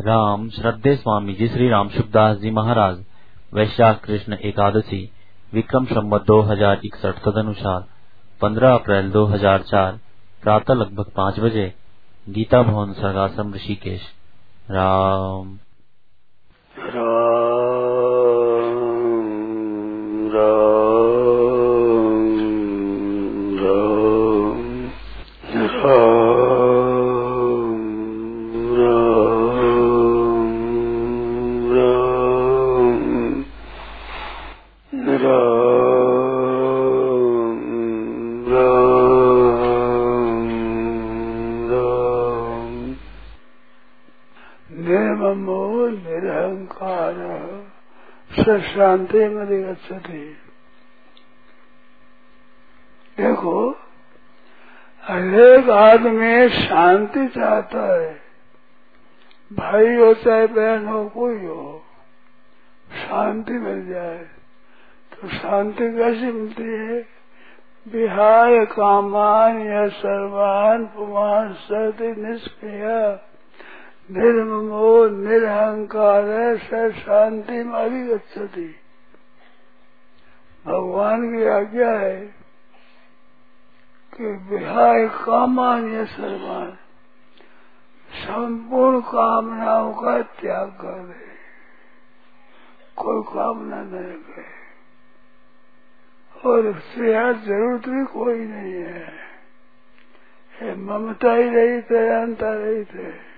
राम श्रद्धे स्वामी जी, श्री राम सुखदास जी महाराज, वैशाख कृष्ण एकादशी, विक्रम संबत दो हज़ार इकसठ, तदनुसार 15 अप्रैल 2004 प्रातः लगभग पाँच बजे, गीता भवन सरगासम ऋषिकेश। राम। राम। शांति में गच्छति देखो, हरेक आदमी शांति चाहता है। भाई हो चाहे बहन हो, कोई हो, शांति मिल जाए। तो शांति कैसी मिलती है? बिहार कामान या सर्वान पुमान सती निष्क्रिय। निर्ममो, निरहंकार स शांति में गच्छति। भगवान की आज्ञा है कि विहाय ये सर्वान, संपूर्ण कामनाओं का त्याग कर दे। कोई कामना न रखे। और उससे ज़रूरत भी कोई नहीं है। ममता ही रही थे अंतर रही थे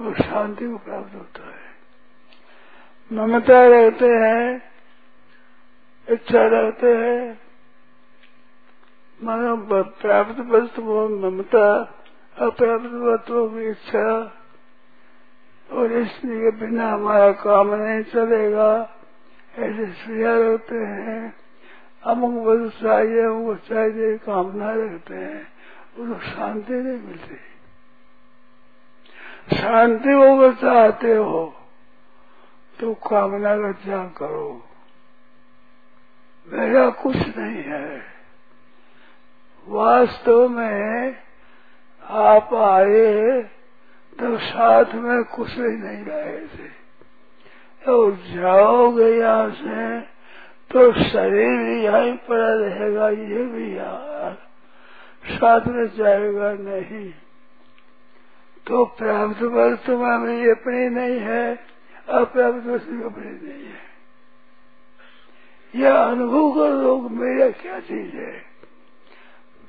वो शांति को प्राप्त होता है। ममता रहते हैं, इच्छा रहते हैं, मानो प्राप्त वस्तु ममता, अप्राप्त वस्तुओं की इच्छा, और इसलिए बिना हमारा काम नहीं चलेगा। ऐसे स्त्रिया रहते हैं, अमुक वस्तु चाहिए, अमुक चाहिए, कामना रहते हैं, उनको शांति नहीं मिलती। शांति को चाहते हो तो कामना का त्याग करो। मेरा कुछ नहीं है। वास्तव में आप आए तो साथ में कुछ भी नहीं लाए थे। और जाओगे यहाँ से तो शरीर यहीं पड़ा रहेगा, ये भी यार। साथ में जाएगा नहीं। तो प्राप्त वस्तु में अपनी नहीं है, अप्राप्त वस्तु अपनी नहीं है। यह अनुभव कर लोग मेरा क्या चीज़ है?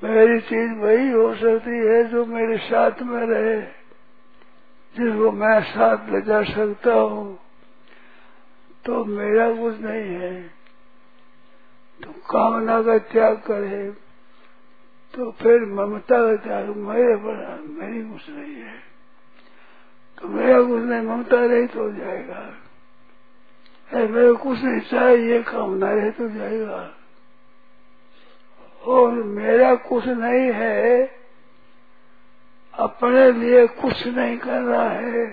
मेरी चीज़ वही हो सकती है जो मेरे साथ में रहे, जिसको मैं साथ ले जा सकता हूँ। तो मेरा कुछ नहीं है। तो कामना का त्याग करे तो फिर ममता का त्याग मेरे बड़ा मेरी कुछ नहीं है। तो मेरा कुछ नहीं ममता रहित हो जाएगा। मेरे कुछ नहीं चाहिए कामना रहित हो जाएगा। और मेरा कुछ नहीं है, अपने लिए कुछ नहीं कर रहा है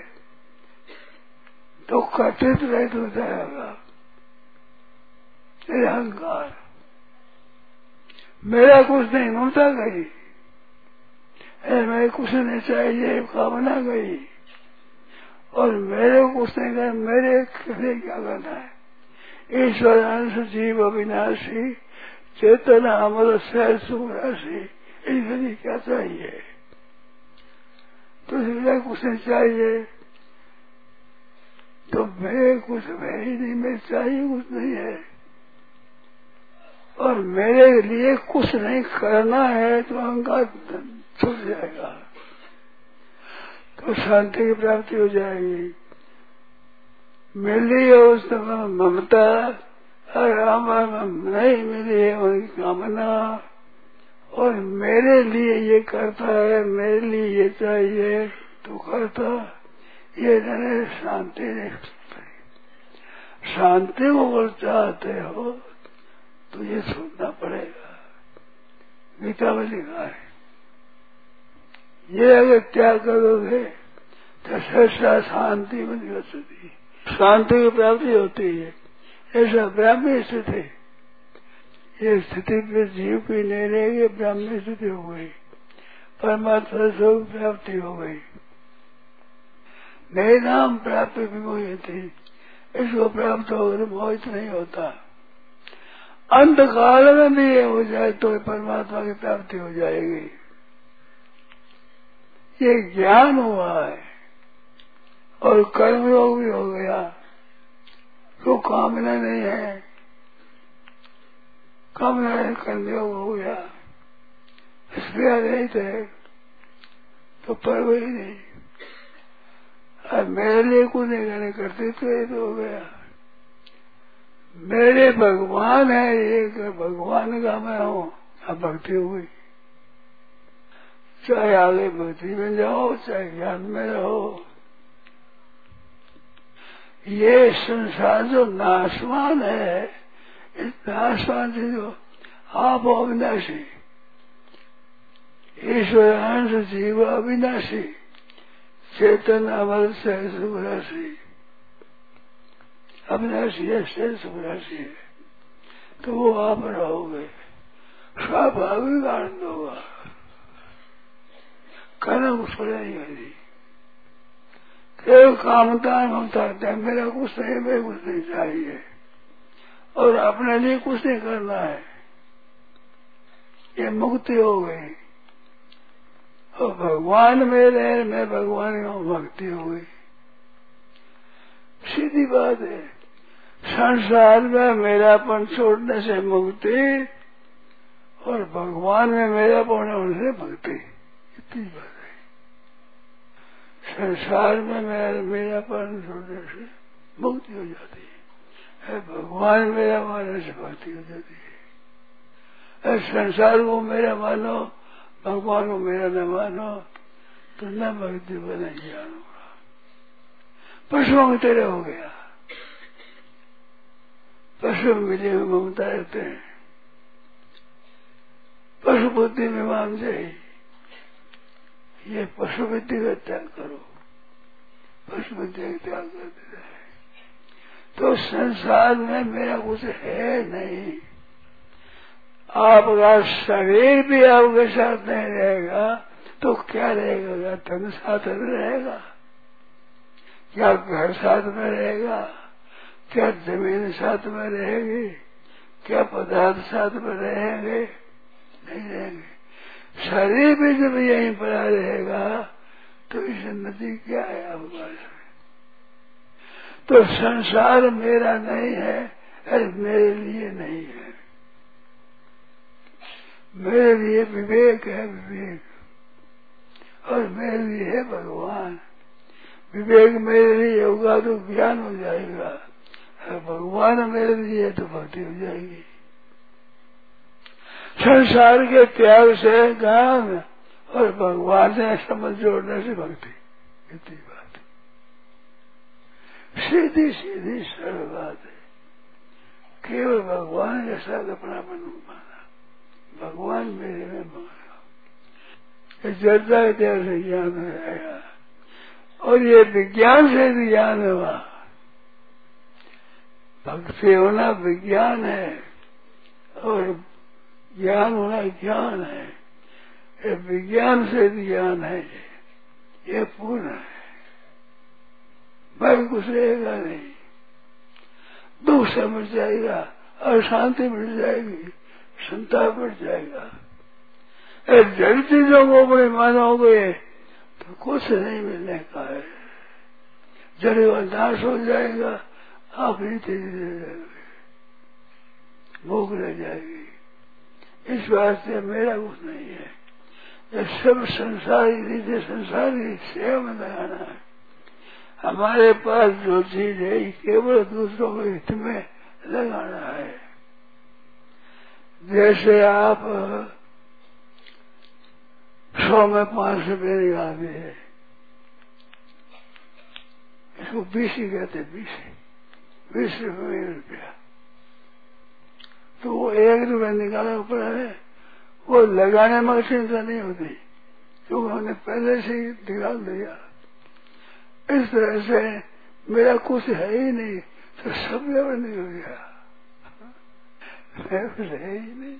तो कथित रहित हो जाएगा। अहंकार। मेरा कुछ नहीं ममता गई। मेरे कुछ नहीं चाहिए कामना गई। और मेरे को नहीं करना मेरे लिए क्या करना है? ईश्वर जीव अविनाशी, चेतना अमर सहज सुराशि इसलिए क्या चाहिए? तो इसलिए नहीं चाहिए। तो मेरे कुछ है ही नहीं, मेरे चाहिए कुछ नहीं है। और मेरे लिए कुछ नहीं करना है तो अहंकार छूट जाएगा। तो शांति की प्राप्ति हो जाएगी। मिली है उस ममता राम नहीं मिली है उनकी कामना। और मेरे लिए ये करता है, मेरे लिए ये चाहिए तो करता। ये नहीं शांति शांति को अगर चाहते हो तो ये सुनना पड़ेगा। गीता में लिखा है ये अगर त्याग करोगे? तो सहसा शांति बन गति शांति की प्राप्ति होती है। ऐसा ब्राह्मी स्थिति ये स्थिति पे जीव की नहीं रहेगी ब्राह्मी स्थिति हो गई। परमात्मा स्वरूप प्राप्ति हो गई। नए नाम प्राप्त विमोह थी। इसको प्राप्त हो तो मोहित नहीं होता। अंत काल में भी हो जाए तो परमात्मा की प्राप्ति हो जाएगी। ये ज्ञान हुआ है। और कर्म योग भी हो गया। तो कामना नहीं है। कामना कर्म योग हो गया। इसलिए नहीं थे तो पर्व ही नहीं। अब मेरे लिए कुछ नहीं करने करते? तो ये तो हो गया। मेरे भगवान है ये भगवान का मैं हूँ। अब भक्ति हुई चाहे आगे भक्ति में जाओ, चाहे ज्ञान में रहो। ये संसार जो नाशवान है, इस नाशवान से जो आप अविनाशी ईश्वर अंश जीव अविनाशी, चेतन अमर से सुराशि अविनाशी है, से सुराशि है। तो वो आप रहोगे। स्वाभाविक आनंद होगा। होगी केवल कामता ममता है मेरा कुछ नहीं, मेरे कुछ नहीं चाहिए। और अपने लिए कुछ नहीं करना है। ये मुक्ति हो गई। और भगवान मेरे मैं भगवान भक्ति हो गई। सीधी बात है, संसार में मेरापन छोड़ने से मुक्ति और भगवान में मेरापन होने से भक्ति। इतनी बात है संसार में मेरा मेरापन छोड़ने से मुक्ति हो जाती है। भगवान मेरा मानने से भक्ति हो जाती है। संसार को मेरा मानो, भगवान को मेरा न मानो तो न भक्ति बने ज्ञान होगा। पशुओं की तरह हो गया। पशु मिले हुए ममता रहते हैं। पशु बुद्धि में मान जाए ये पशु बुद्धि का त्याग करो। पशु बुद्धि का त्याग कर देता है। तो संसार में मेरा कुछ है नहीं। आपका शरीर भी आपके साथ नहीं रहेगा तो क्या रहेगा? धन साथ में रहेगा? क्या घर साथ में रहेगा? क्या ज़मीन साथ में रहेगी? क्या पदार्थ साथ में रहेंगे? नहीं रहेंगे। शरीर भी जब यहीं पड़ा रहेगा तो इस नदी क्या है में? तो संसार मेरा नहीं है, अरे मेरे लिए नहीं है। मेरे लिए विवेक है विवेक, और मेरे लिए है भगवान। विवेक मेरे लिए होगा तो ज्ञान हो जाएगा भगवान मेरे लिए तो भक्ति हो जाएगी। संसार के त्याग से ज्ञान और भगवान से समझ जोड़ने से भक्ति। इतनी बात सीधी सीधी, सरल बात है। केवल भगवान के साथ अपना मन माना। भगवान मेरे में माना के त्याग से ज्ञान हो जाएगा और ये विज्ञान से ज्ञान हुआ भक्ति होना विज्ञान है। और ज्ञान होना ज्ञान है। ये विज्ञान से ज्ञान है। ये पूर्ण है। मैं कुछ रहेगा नहीं। दुख से मिट जाएगा, अशांति मिट जाएगी, संताप मिट जाएगा। जड़ चीज़ों को बड़े मानोगे तो कुछ नहीं मिलने का है। जड़ नाश हो जाएगा, आप ही धीरे भूख रह जाएगी। इस वास्ते मेरा कुछ नहीं है। ये सब संसारी रीते संसारी सेवा में लगाना है। हमारे पास जो चीज़ है, ये केवल दूसरों के हित में लगाना है। जैसे आप, सौ में पाँच रुपये निकालते हैं। इसको बीसी कहते बीस। बीस रुपये रुपया। तो वो एक रुपया निकालना पड़ा है वो लगाने में चिंता नहीं होती, क्योंकि हमने पहले से ही निकाल दिया। इस तरह से मेरा कुछ है ही नहीं तो सब नहीं हो गया। है ही नहीं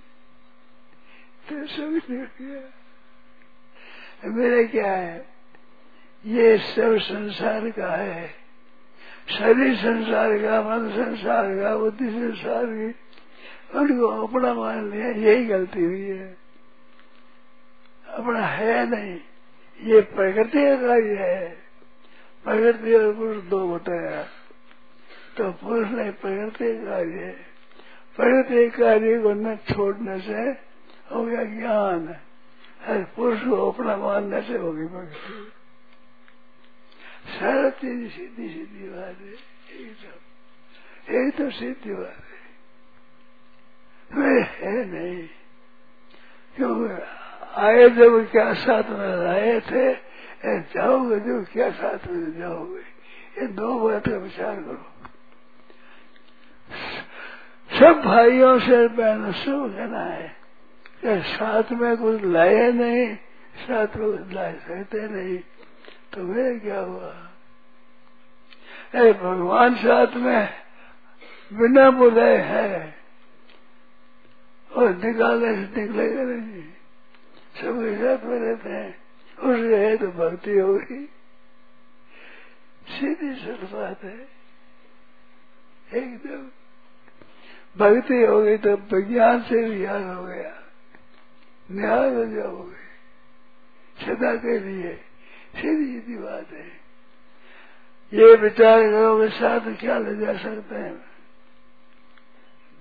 तो सब नहीं हो गया। मेरा क्या है? ये सब संसार का है। शरीर संसार का, मन संसार का, बुद्धि संसार की उनको अपना मान लिया यही गलती हुई है। अपना है नहीं, ये प्रकृति का कार्य है। प्रकृति और पुरुष दो बताया तो पुरुष नहीं प्रकृति कार्य है। प्रकृति कार्य को न छोड़ने से हो गया ज्ञान। हर पुरुष को अपना मानने से होगी प्रकृति सारा चीज़ सीधी सीधी बात है तो तो सीधी बात है वे है नहीं, क्योंकि आए जब क्या साथ में आए थे जाओगे जो क्या साथ में जाओगे, ये दो बात का विचार करो। सब भाइयों से बहनों सब कहना है कि साथ में कुछ लाए नहीं, साथ में कुछ लाए सकते नहीं तो मेरे क्या हुआ? अरे भगवान साथ में बिना बुलाए है। और निकालने से निकलेगा नहीं सबके साथ में रहते हैं। उस है तो भक्ति होगी सीधी सर बात है। एकदम। भक्ति हो गई तो विज्ञान से भी याद हो गया। न्याय हो जाओगे सदा के लिए। सीधी सीधी बात है। ये विचार करोगे साथ क्या ले जा सकते हैं?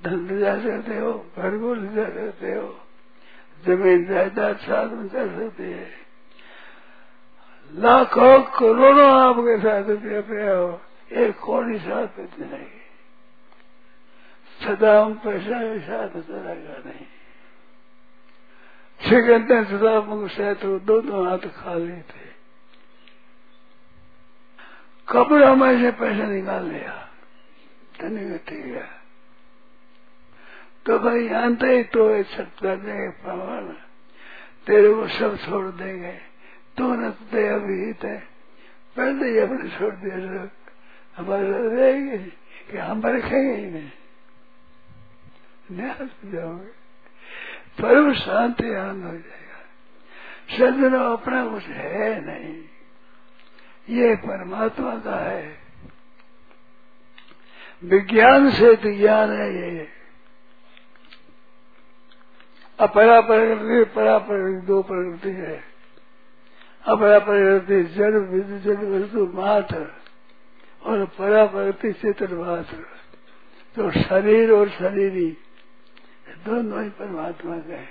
धन जा सकते हो, घर को ले जा सकते हो, ज़मीन जायदाद साथ में कर सकती है। लाखों करोड़ों आपके साथ रुपया पे हो, एक कौड़ी साथ में नहीं। सदा हम पैसा के साथ चलेगा नहीं। छह घंटे सदा तो दो दो हाथ खाली थे। कपड़ा में से पैसा निकाल लिया, धनी गति गया तो भाई जानते ही तो सब कर देंगे प्रमाण। तेरे को सब छोड़ देंगे। तो न तो अभिहित है। पहले ही अपने छोड़ दिया हमारे रहेंगे कि हम रखेंगे ही नहीं। न्यास जाओगे। परम शांति आनंद हो जाएगा। सदन अपना कुछ है नहीं। ये परमात्मा का है। विज्ञान से तो ज्ञान है ये। अपरा प्रकृति परा प्रकृति दो प्रकृति है। अपरा प्रकृति जड़, विद्युत जड़, वस्तु, मात्र और परा प्रकृति चेतन, मात्र। तो शरीर और शरीरी दोनों ही परमात्मा के हैं।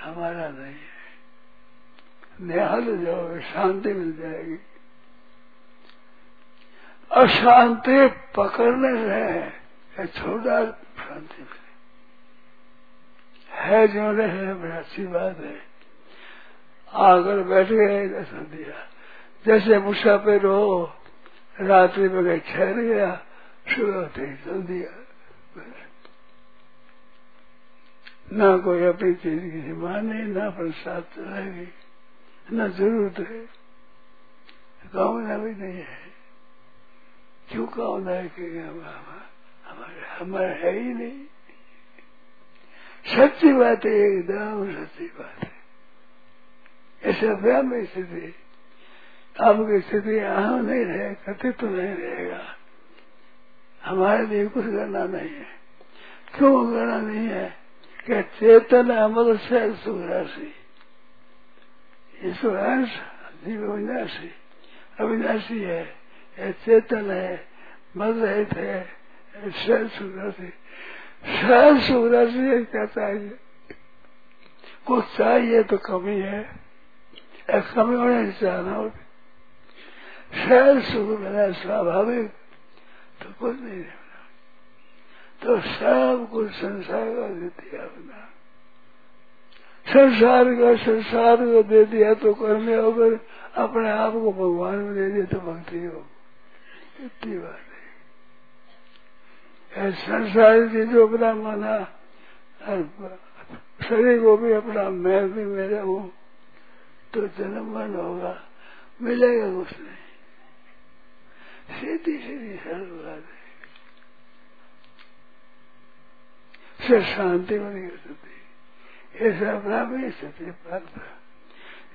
हमारा नहीं है। निहाल जाओगे शांति मिल जाएगी। अशांति पकड़ने से छोटा शांति। मिले है जो है बड़ी अच्छी बात है। आकर बैठ गए, दर्शन दिया। जैसे मुसाफिर हो रात्रि में गए, ठहर गया सुबह ही चल दिया। ना कोई अपनी चीज़ की माने, ना प्रसाद चलेगी न ज़रूरत है। कामना भी नहीं है। क्यों कामना है कि हमारे हमारे है ही नहीं। सच्ची बात है, एकदम सच्ची बात है। ऐसे व्याम में स्थिति आपकी स्थिति यहाँ नहीं रहे कथित तो नहीं रहेगा। हमारे लिए कुछ करना नहीं है। क्यों करना नहीं है? कि चेतन अमल से राशि ईश्वर जीव अविनाशी। अविनाशी है चेतन है, मल रहित है सहज सहज सुख राशि क्या चाहिए कुछ चाहिए तो कमी है कमी होने से चाहना होगी। सहज मिला स्वाभाविक तो कुछ नहीं रहना। तो सब कुछ संसार का दे दिया अपना। संसार का, संसार को दे दिया तो कर्म होकर अपने आप को भगवान में दे दिया तो भक्ति हो इतनी बात। है संसार की जो अपना माना, शरीर को भी अपना, मैं भी मेरा हूँ तो जन्म मन होगा, मिलेगा कुछ नहीं। सीधी सीधी सरल बात। है से शांति बनी स्थिति ऐसा भी स्थिति प्राप्त।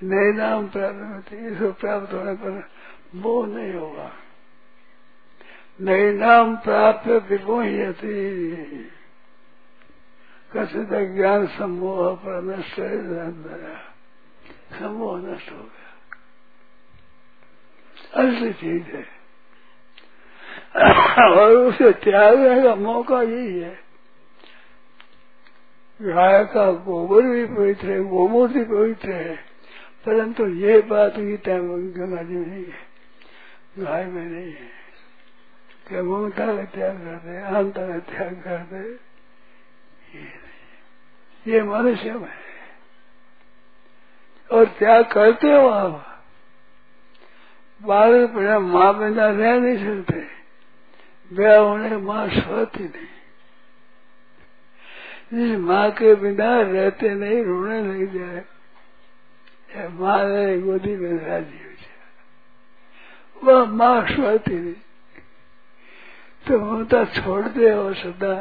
नए नाम प्राप्त होते इसको प्राप्त होने पर मोह नहीं होगा। नए नाम प्राप्त विमोहती कथित ज्ञान समूह पर नष्ट समूह नष्ट हो गया। असली चीज़ है। और उसे त्यागने का मौका यही है। गाय का गोबर भी पवित्र है, गोमूत्र भी पवित्र है। परंतु ये बात गीता गंगा जी में नहीं है। गाय में नहीं है। कि ममता का त्याग कर दे अहंता का त्याग कर दे। ये मनुष्य में है। और त्याग करते हो आप। बारह बिना माँ बिना रह नहीं सकते। ब्याह होने माँ सोती नहीं। जिस माँ के बिना रहते नहीं, रोने लग जाए माँ गोदी में राज़ी हो जाए, वह माँ सोती नहीं। तो ममता छोड़ दे और सदा।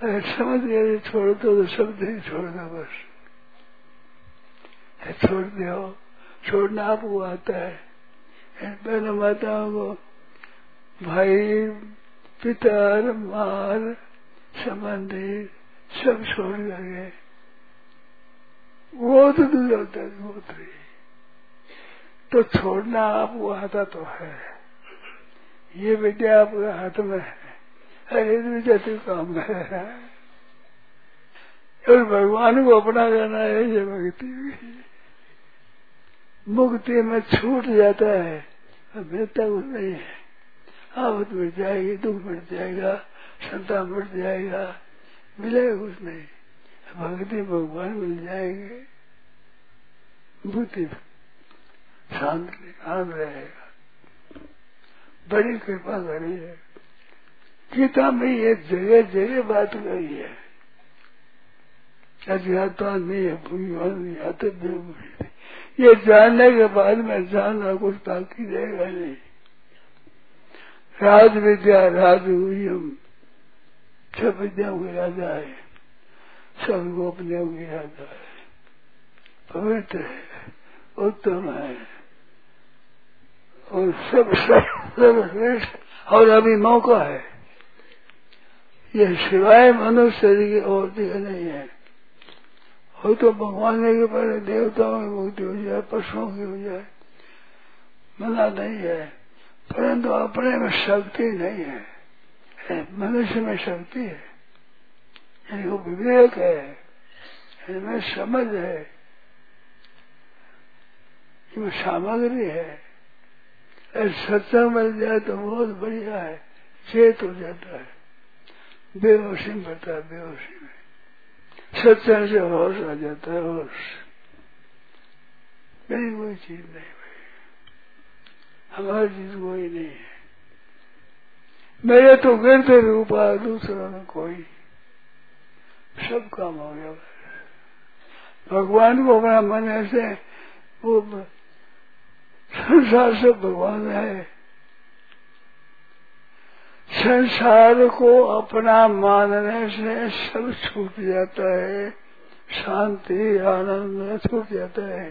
अगर समझ गए छोड़ दो तो शब्द ही छोड़ दो बस छोड़ दो छोड़ना आपको आता है। पहले माताओं को, भाई, पिता, मार, संबंधी, सब छोड़ गए वो तो दूर होता है, वो तो छोड़ना आपको आता तो है। ये विद्या आपके हाथ में है। अरे विद्या तो काम है। और भगवान को अपना जाना है, ये भक्ति मुक्ति में छूट जाता है मिलता कुछ नहीं है। आवत मिट जाएगी, दुख मिट जाएगा संता मिट जाएगा, मिलेगा कुछ नहीं। भक्ति भगवान मिल जाएँगे। बुद्धि शांत, आनंद रहेगा बड़ी कृपा करी है। गीता में ये जगह जगह बात कही है। अज्ञाता नहीं है भूमिवान ये जानने के बाद में जानना कुछ बाकी रहेगा नहीं। राज विद्या राजगुयम सब विद्याओं की राजा है सब गोपनीयों की राजा है पवित्र है, उत्तम है। और सब सर्वश्रेष्ठ और अभी मौका है। ये सिवाय मनुष्य की और दिखा नहीं है। हो तो भगवान के पहले देवताओं की मुक्ति हो जाए, पशुओं की हो जाए, मना नहीं है। परंतु अपने में शक्ति नहीं है। मनुष्य में शक्ति है। यानी वो विवेक है। इनमें समझ है। इसमें सामग्री है। सत्संग मिल जाए तो बहुत बढ़िया है, चेत हो जाता है। बेहोशी में पड़ता है, बेहोशी में। सत्संग से होश आ जाता है, होश। मेरी कोई चीज़ नहीं भाई। हमारी चीज़ कोई नहीं है। मेरे तो गिरते रूपा दूसरों में कोई। सब काम हो गया। भगवान को अपना मन ऐसे, वो संसार से भगवान है। संसार को अपना मानने से सब छूट जाता है। शांति, आनंद छूट जाता है।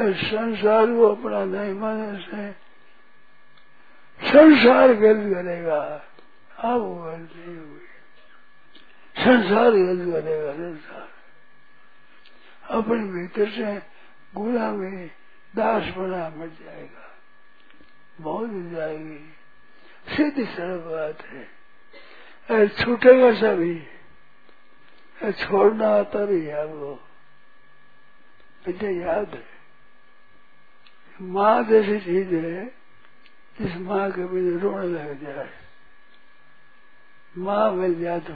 संसार को अपना नहीं मानने से संसार गलत करेगा आप गलत नहीं हुई संसार गलत करेगा संसार। अपने भीतर से गुलामी दास बना मर जाएगा बहुत जाएगी सीधी सरल बात है। छूटेगा सभी। छोड़ना आता भी है वो। मुझे याद है। माँ जैसी चीज़ है, जिस माँ के बिना रोने लग जाए। माँ मिल जाए तो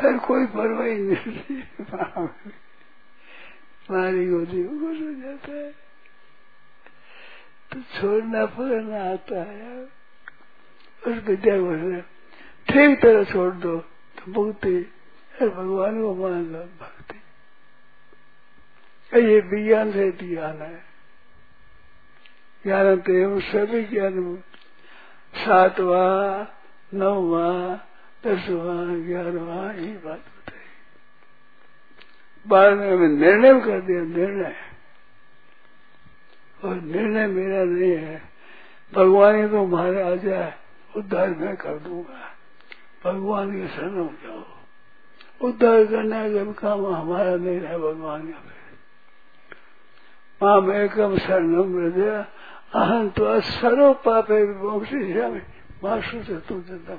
फिर कोई परवाही नहीं। मारी गोदी में खुश हो जाता है। तो छोड़ना पकड़ना आता है उस विद्या को ठीक तरह छोड़ दो तो मुक्ति अरे भगवान को मान लो, भक्ति। ये विज्ञान से ज्ञान है। ज्ञान तो सभी ज्ञान सातवा, नौवा, दसवा, ग्यारहवा यही बात। बाद में निर्णय कर दिया, निर्णय। और निर्णय मेरा नहीं है। भगवान ही तो मारे आ जाए, उद्धार मैं कर दूँगा। भगवान के शरण हो जाओ। उद्धार करने का भी काम हमारा नहीं है भगवान का माम एकम शरणम हृदय अहम तो सर्व पापे वंशी में माशु से तू जनता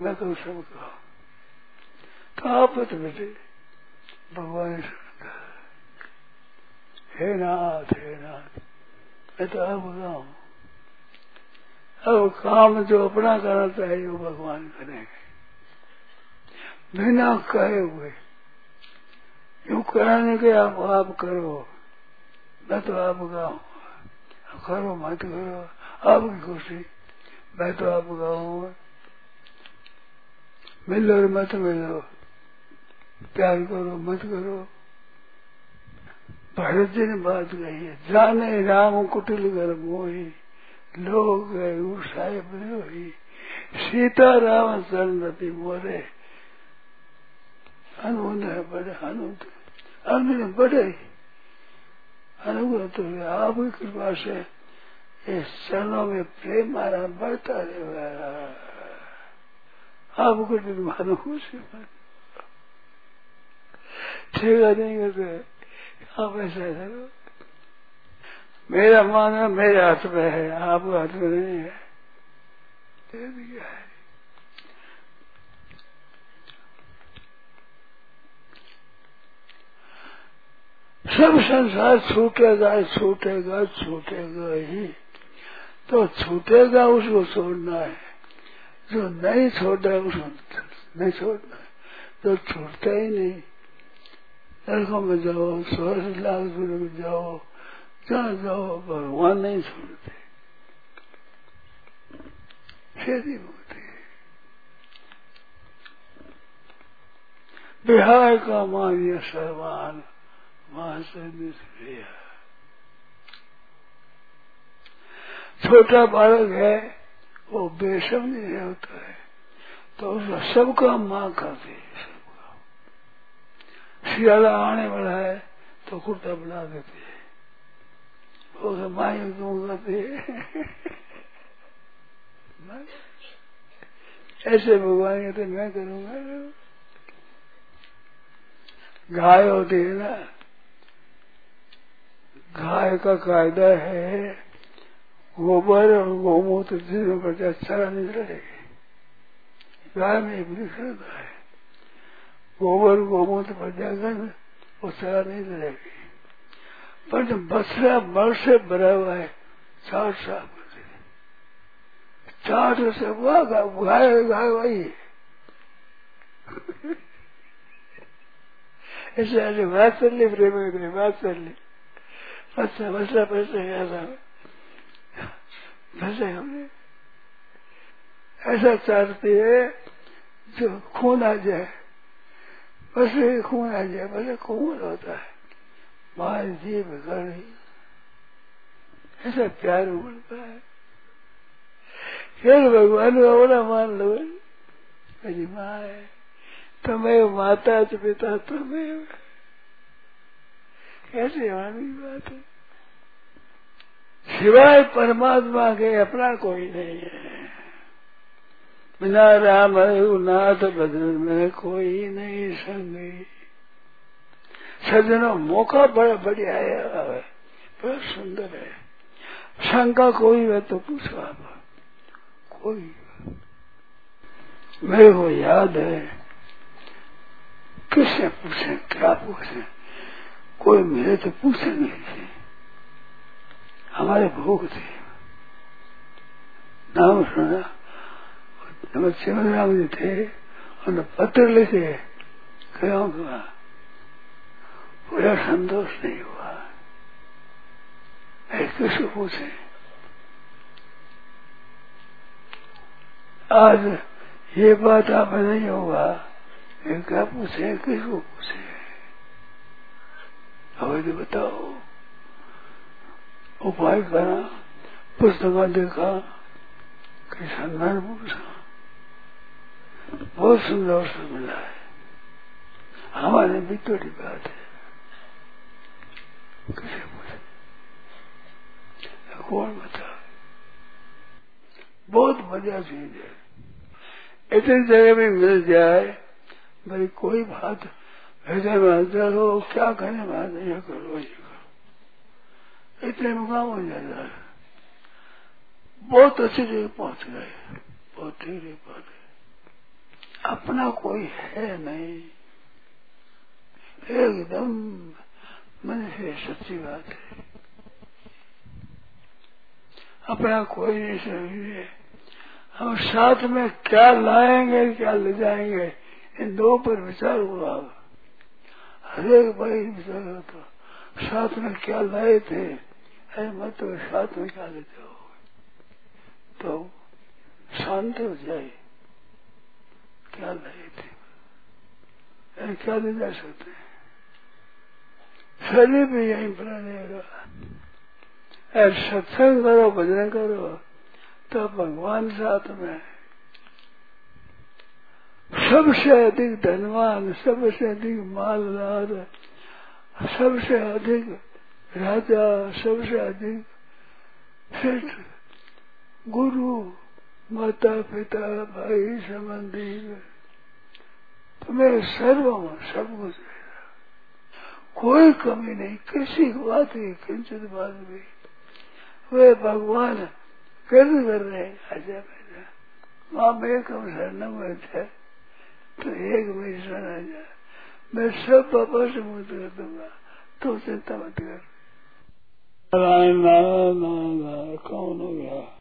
मैं तो सब कहा। कहा पत बेटे भगवान हे नाथ हे नाथ, मैं तो अब बताऊ अब काम जो अपना करना चाहिए, वो भगवान करेंगे। बिना कहे हुए, यू कराने के आप आप करो। मैं तो आपका हूँ। करो, मत करो। आपकी खुशी। मैं तो आपका हूँ। मिलो और मत मिलो। प्यार करो, मत करो। भरत जी ने बात कही है, जाने राम कुटिल कर मोही, लोग साहेब सीता राम चरण मोरे। अनुन है, बड़े अनुन अनुन बड़े अनुग्रह तो आपकी कृपा से इस चरणों में प्रेम मारा बढ़ता रहेगा आप आपको निर्माण खुशी ठीक है नहीं करते आप ऐसा करो मेरा माना मेरे हाथ में है आपके हाथ में नहीं है। दे दिया है सब संसार छूटेगा छूटेगा छूटेगा ही। तो छूटेगा उसको छोड़ना है। जो नहीं छोड़ा उसको नहीं छोड़ना है। जो छूटता ही नहीं। नरकों में जाओ स्वर्ग लाख में जाओ जहाँ जाओ भगवान नहीं खेती होती है बिहार का मानिय सर्वान निष्क्रिय छोटा बालक है, वो नहीं होता है तो उसका सबका माँ करती है शियाला आने वाला है तो कुर्ता बना देती है। वो तो माँ क्यों करती है। ऐसे भगवान कहते मैं करूँगा। गाय होती है ना। गाय का कायदा है, गोबर और गोमूत्र बचा चरा नहीं रहेगी गाय में एक निखरता है। गोबर गोमूत्र पर जाकर वो चरा नहीं रहेगी पर जब बसरा मर से भरा हुआ है, चार साफ़ चार से हुआ गाय गाय वही ऐसे ऐसे वात्सल्य प्रेम वात्सल्य अच्छा मसला पैसे था फंसे हमने। ऐसा चाहती है जो खून आ जाए। बस खून आ जाए बस खून होता है मार जीव गड़ी ऐसा प्यार उमड़ता है फिर भगवान अपना मान लो मेरी माँ है तुम्हें माता पिता तुम्हें कैसे मानी बात है सिवाय परमात्मा के अपना कोई नहीं है बिना राम नाथ बदल में कोई नहीं संगी। सज्जनों मौका बड़ा बढ़िया है बड़ा सुंदर है। शंका कोई है तो पूछो आप। कोई मेरे को याद है, किससे पूछे, क्या पूछे? कोई मेरे तो पूछे नहीं थे। हमारे भोग थे। नाम सुना। राम जी थे और पत्र लिखे। क्यों हुआ? पूरा संतोष नहीं हुआ। किसको पूछे, आज ये बात आप नहीं होगा? क्या पूछे? किसको पूछे। अवैध बताओ, उपाय करा, पुस्तक देखा कि संदर्भ पूछा। बहुत सुंदर से मिला है। हमारे भी थोड़ी बात है। किसे बोले? कौन बता। बहुत बढ़िया चीज़ है। इतनी जगह में मिल जाए भाई कोई बात हृदय में अंदर हो क्या करें महाराज ये करो ये करो। इतने मुकाम हो जाता है। बहुत अच्छी जगह पहुँच गए। बहुत ठीक पहुँच गए। अपना कोई है नहीं। एकदम मन से सच्ची बात है। अपना कोई नहीं समझिए। हम साथ में क्या लाएँगे, क्या ले जाएँगे, इन दो पर विचार हुआ। हरेक भाई विचार होता साथ में क्या लाए थे? अरे मत तो साथ में क्या ले जाओ तो शांत हो जाए क्या लाए थे? क्या ले जा सकते हैं? शरीर भी यहीं पर रहेगा सत्संग करो, भजन करो तो भगवान साथ में। सबसे अधिक धनवान, सबसे अधिक मालदार सबसे अधिक राजा, सबसे अधिक गुरु माता पिता भाई, संबंधी। तुम्हें सर्व सब कुछ कोई कमी नहीं, किसी बात की किंचित बात भी। वे भगवान कर रहे आजा बेटा माँ मैं कम शरण थे तो एक मेरी शरण आ जा मैं सब पापा से मुक्त कर दूँगा तो चिंता मत कर। कौन हो गया?